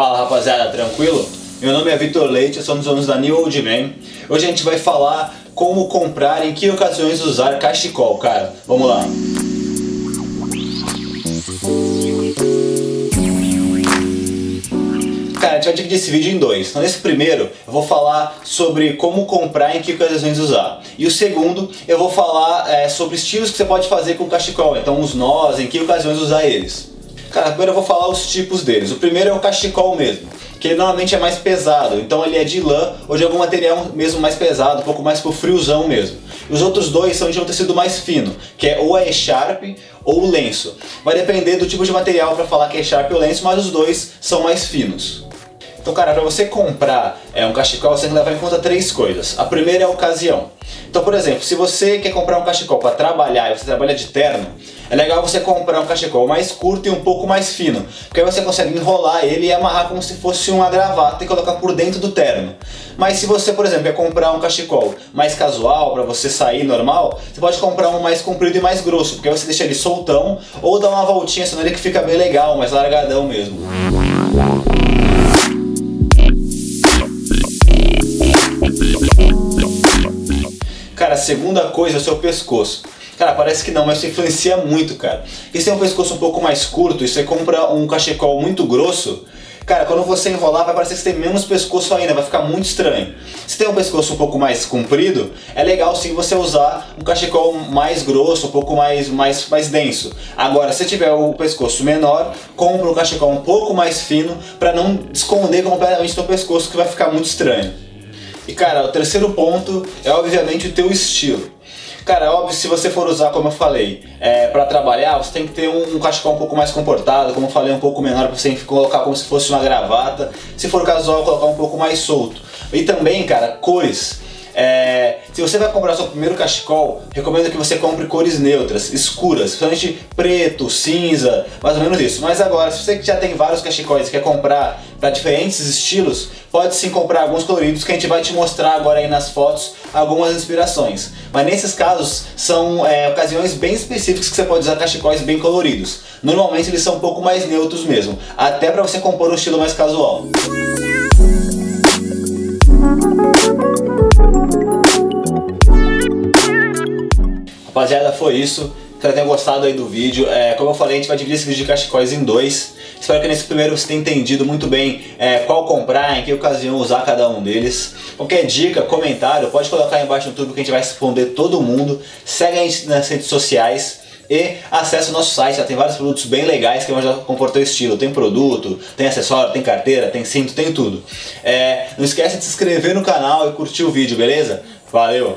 Fala rapaziada, tranquilo? Meu nome é Vitor Leite, eu sou dos alunos da New Old Man. Hoje a gente vai falar como comprar e em que ocasiões usar cachecol, cara. Vamos lá. Cara, a gente vai dividir esse vídeo em dois. Então, nesse primeiro, eu vou falar sobre como comprar e em que ocasiões usar. E o segundo, eu vou falar é, sobre estilos que você pode fazer com cachecol. Então, os nós, em que ocasiões usar eles. Cara, primeiro eu vou falar os tipos deles. O primeiro é o cachecol mesmo, que ele normalmente é mais pesado. Então, ele é de lã ou de algum material mesmo mais pesado, um pouco mais pro friozão mesmo. E os outros dois são de um tecido mais fino, que é ou a E-Sharp ou o lenço. Vai depender do tipo de material para falar que é Sharp ou lenço, mas os dois são mais finos. Então, cara, para você comprar é, um cachecol, você tem que levar em conta três coisas. A primeira é a ocasião. Então, por exemplo, se você quer comprar um cachecol para trabalhar e você trabalha de terno, é legal você comprar um cachecol mais curto e um pouco mais fino, porque aí você consegue enrolar ele e amarrar como se fosse uma gravata e colocar por dentro do terno. Mas se você, por exemplo, quer comprar um cachecol mais casual para você sair normal, você pode comprar um mais comprido e mais grosso, porque aí você deixa ele soltão ou dá uma voltinha senão ele que fica bem legal, mais largadão mesmo. Cara, a segunda coisa é o seu pescoço. Cara, parece que não, mas isso influencia muito, cara. E se tem um pescoço um pouco mais curto e você compra um cachecol muito grosso, cara, quando você enrolar vai parecer que você tem menos pescoço ainda, vai ficar muito estranho. Se tem um pescoço um pouco mais comprido, é legal sim você usar um cachecol mais grosso, um pouco mais, mais, mais denso. Agora, se tiver o pescoço menor, compra um cachecol um pouco mais fino para não esconder completamente o seu pescoço, que vai ficar muito estranho. E cara, o terceiro ponto é obviamente o teu estilo. Cara, é óbvio, se você for usar, como eu falei, é, para trabalhar, você tem que ter um, um cachecol um pouco mais comportado, como eu falei, um pouco menor, para você colocar como se fosse uma gravata. Se for casual, colocar um pouco mais solto. E também, cara, cores. É, se você vai comprar seu primeiro cachecol, recomendo que você compre cores neutras, escuras, principalmente preto, cinza, mais ou menos isso. Mas agora, se você já tem vários cachecóis e quer comprar para diferentes estilos, pode sim comprar alguns coloridos que a gente vai te mostrar agora aí nas fotos algumas inspirações. Mas nesses casos são é, ocasiões bem específicas que você pode usar cachecóis bem coloridos. Normalmente eles são um pouco mais neutros mesmo, até para você compor um estilo mais casual. Rapaziada, foi isso. Espero que tenham gostado aí do vídeo. É, como eu falei, a gente vai dividir esse vídeo de cachecóis em dois. Espero que nesse primeiro você tenha entendido muito bem é, qual comprar, em que ocasião usar cada um deles. Qualquer dica, comentário, pode colocar aí embaixo no YouTube que a gente vai responder todo mundo. Segue a gente nas redes sociais e acesse o nosso site, já tem vários produtos bem legais que vão já compor teu estilo. Tem produto, tem acessório, tem carteira, tem cinto, tem tudo. É, não esquece de se inscrever no canal e curtir o vídeo, beleza? Valeu!